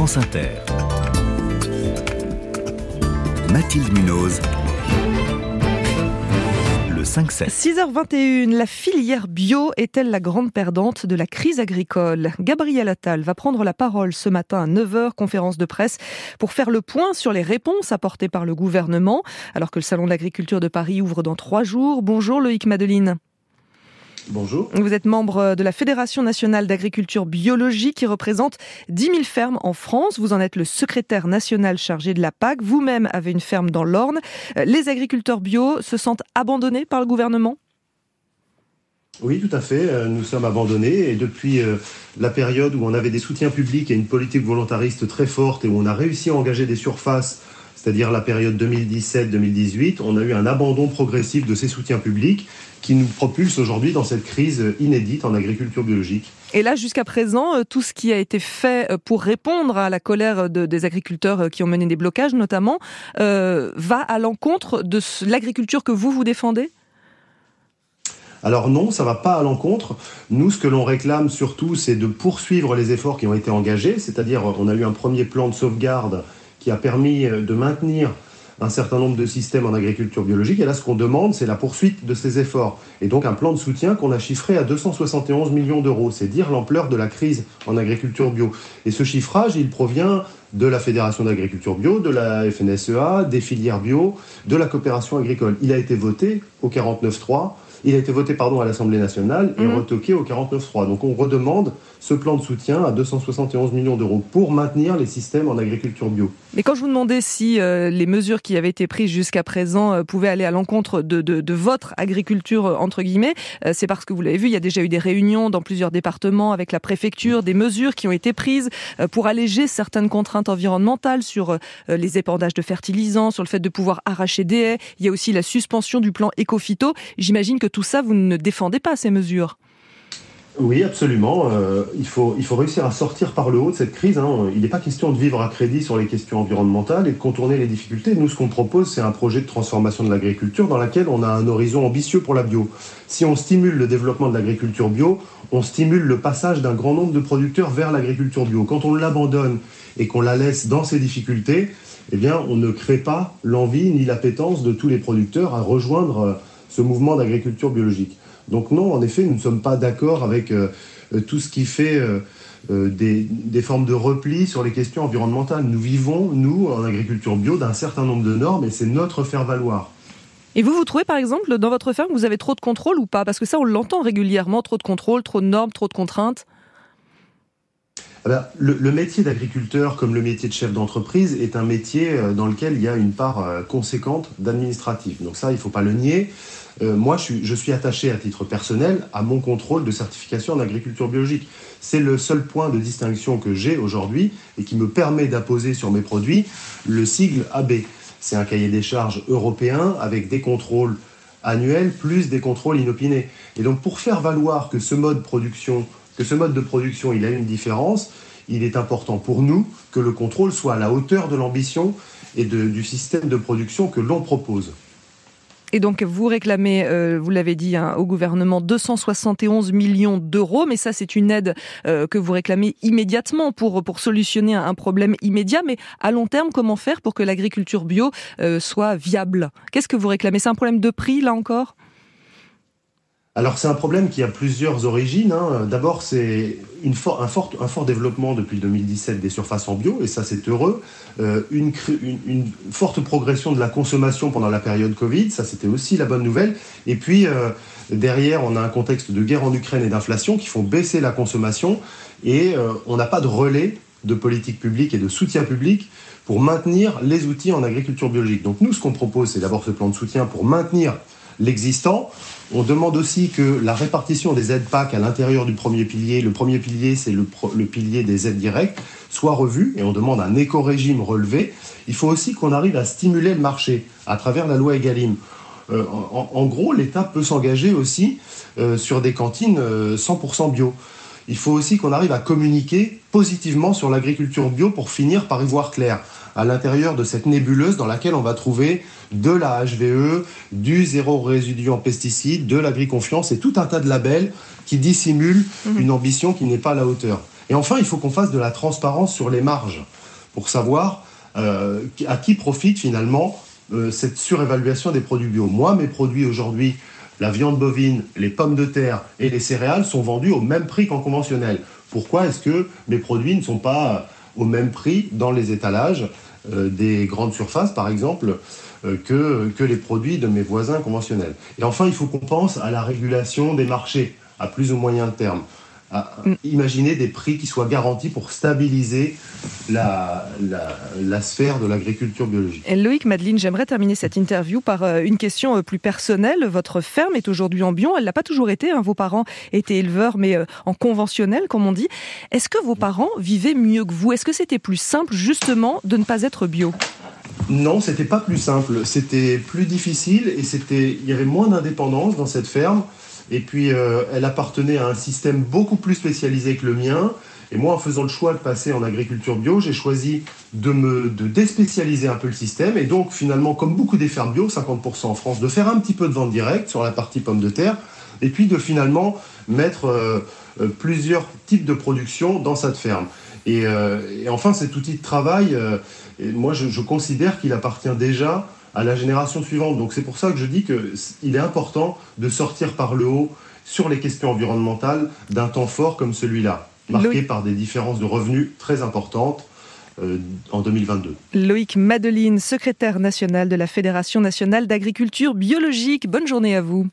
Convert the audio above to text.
France Inter. Mathilde Munoz. Le 5-7. 6h21, la filière bio est-elle la grande perdante de la crise agricole? Gabriel Attal va prendre la parole ce matin à 9h, conférence de presse, pour faire le point sur les réponses apportées par le gouvernement, alors que le Salon de l'agriculture de Paris ouvre dans trois jours. Bonjour Loïc Madeline. Bonjour. Vous êtes membre de la Fédération nationale d'agriculture biologique qui représente 10 000 fermes en France. Vous en êtes le secrétaire national chargé de la PAC. Vous-même avez une ferme dans l'Orne. Les agriculteurs bio se sentent abandonnés par le gouvernement? Oui, tout à fait. Nous sommes abandonnés et depuis euh, la période où on avait des soutiens publics et une politique volontariste très forte et où on a réussi à engager des surfaces, c'est-à-dire la période 2017-2018, on a eu un abandon progressif de ces soutiens publics qui nous propulse aujourd'hui dans cette crise inédite en agriculture biologique. Et là, jusqu'à présent, euh, tout ce qui a été fait euh, pour répondre à la colère des agriculteurs qui ont mené des blocages, notamment, va à l'encontre de l'agriculture que vous vous défendez? Alors non, ça va pas à l'encontre. Nous, ce que l'on réclame surtout, c'est de poursuivre les efforts qui ont été engagés, c'est-à-dire on a eu un premier plan de sauvegarde qui a permis euh, de maintenir un certain nombre de systèmes en agriculture biologique. Et là, ce qu'on demande, c'est la poursuite de ces efforts. Et donc un plan de soutien qu'on a chiffré à 271 millions d'euros. C'est dire l'ampleur de la crise en agriculture bio. Et ce chiffrage, il provient de la Fédération d'agriculture bio, de la FNSEA, des filières bio, de la coopération agricole. Il a été voté au 49.3 il a été voté pardon, à l'Assemblée nationale et mhm. retoqué au 49.3. Donc on redemande ce plan de soutien à 271 millions d'euros pour maintenir les systèmes en agriculture bio. Mais quand je vous demandais si euh, les mesures qui avaient été prises jusqu'à présent euh, pouvaient aller à l'encontre de, de, votre agriculture, euh, entre guillemets, c'est parce que vous l'avez vu, il y a déjà eu des réunions dans plusieurs départements avec la préfecture, des mesures qui ont été prises pour alléger certaines contraintes environnementales sur les épandages de fertilisants, sur le fait de pouvoir arracher des haies. Il y a aussi la suspension du plan éco-phyto. J'imagine que tout ça, vous ne défendez pas ces mesures. Oui, absolument. Euh, il, faut, réussir à sortir par le haut de cette crise. Hein. Il n'est pas question de vivre à crédit sur les questions environnementales et de contourner les difficultés. Nous, ce qu'on propose, c'est un projet de transformation de l'agriculture dans lequel on a un horizon ambitieux pour la bio. Si on stimule le développement de l'agriculture bio, on stimule le passage d'un grand nombre de producteurs vers l'agriculture bio. Quand on l'abandonne et qu'on la laisse dans ces difficultés, eh bien, on ne crée pas l'envie ni l'appétence de tous les producteurs à rejoindre euh, ce mouvement d'agriculture biologique. Donc non, en effet, nous ne sommes pas d'accord avec euh, euh, tout ce qui fait euh, des, formes de repli sur les questions environnementales. Nous vivons, nous, en agriculture bio, d'un certain nombre de normes et c'est notre faire-valoir. Et vous, vous trouvez par exemple dans votre ferme, vous avez trop de contrôle ou pas? Parce que ça, on l'entend régulièrement, trop de contrôle, trop de normes, trop de contraintes. Eh ben, le, métier d'agriculteur, comme le métier de chef d'entreprise, est un métier dans lequel il y a une part conséquente d'administratif. Donc ça, il ne faut pas le nier. Euh, moi, je suis, attaché à titre personnel à mon contrôle de certification en agriculture biologique. C'est le seul point de distinction que j'ai aujourd'hui et qui me permet d'apposer sur mes produits le sigle AB. C'est un cahier des charges européen avec des contrôles annuels plus des contrôles inopinés. Et donc, pour faire valoir que ce mode, production, que ce mode de production il a une différence, il est important pour nous que le contrôle soit à la hauteur de l'ambition et du système de production que l'on propose. Et donc, vous réclamez, euh, vous l'avez dit, hein, au gouvernement 271 millions d'euros, mais ça, c'est une aide euh, que vous réclamez immédiatement pour, pour solutionner un problème immédiat. Mais à long terme, comment faire pour que l'agriculture bio euh, soit viable? Qu'est-ce que vous réclamez? C'est un problème de prix, là encore? Alors c'est un problème qui a plusieurs origines. Hein. D'abord c'est un, fort, un fort développement depuis 2017 des surfaces en bio, et ça c'est heureux. Euh, une, forte progression de la consommation pendant la période Covid, ça c'était aussi la bonne nouvelle. Et puis euh, derrière on a un contexte de guerre en Ukraine et d'inflation qui font baisser la consommation, et euh, on n'a pas de relais de politique publique et de soutien public pour maintenir les outils en agriculture biologique. Donc nous ce qu'on propose c'est d'abord ce plan de soutien pour maintenir l'existant. On demande aussi que la répartition des aides PAC à l'intérieur du premier pilier, le premier pilier c'est le, pilier des aides directes, soit revue et on demande un éco-régime relevé. Il faut aussi qu'on arrive à stimuler le marché à travers la loi Egalim. Euh, en, gros, l'État peut s'engager aussi euh, sur des cantines 100% euh, bio. Il faut aussi qu'on arrive à communiquer positivement sur l'agriculture bio pour finir par y voir clair à l'intérieur de cette nébuleuse dans laquelle on va trouver de la HVE, du zéro résidu en pesticides, de l'agri-confiance et tout un tas de labels qui dissimulent mhm. une ambition qui n'est pas à la hauteur. Et enfin, il faut qu'on fasse de la transparence sur les marges pour savoir euh, à qui profite finalement euh, cette surévaluation des produits bio. Moi, mes produits aujourd'hui, la viande bovine, les pommes de terre et les céréales sont vendus au même prix qu'en conventionnel. Pourquoi est-ce que mes produits ne sont pas au même prix dans les étalages euh, des grandes surfaces, par exemple, que, que les produits de mes voisins conventionnels? Et enfin, il faut qu'on pense à la régulation des marchés à plus ou moyen terme à imaginer des prix qui soient garantis pour stabiliser la, la, sphère de l'agriculture biologique. Et Loïc Madeline, j'aimerais terminer cette interview par euh, une question euh, plus personnelle. Votre ferme est aujourd'hui en bio, elle l'a pas toujours été. Hein. Vos parents étaient éleveurs, mais euh, en conventionnel, comme on dit. Est-ce que vos parents vivaient mieux que vous? Est-ce que c'était plus simple, justement, de ne pas être bio? Non, c'était pas plus simple, c'était plus difficile et c'était, il y avait moins d'indépendance dans cette ferme. Et puis, euh, elle appartenait à un système beaucoup plus spécialisé que le mien. Et moi, en faisant le choix de passer en agriculture bio, j'ai choisi de me déspécialiser un peu le système. Et donc, finalement, comme beaucoup des fermes bio, 50% en France, de faire un petit peu de vente directe sur la partie pommes de terre. Et puis, de finalement mettre euh, euh, plusieurs types de production dans cette ferme. Et, enfin, cet outil de travail, moi, je considère qu'il appartient déjà à la génération suivante. Donc c'est pour ça que je dis qu'il est important de sortir par le haut sur les questions environnementales d'un temps fort comme celui-là, marqué par des différences de revenus très importantes euh, en 2022. Loïc Madeline, secrétaire national de la Fédération nationale d'agriculture biologique. Bonne journée à vous.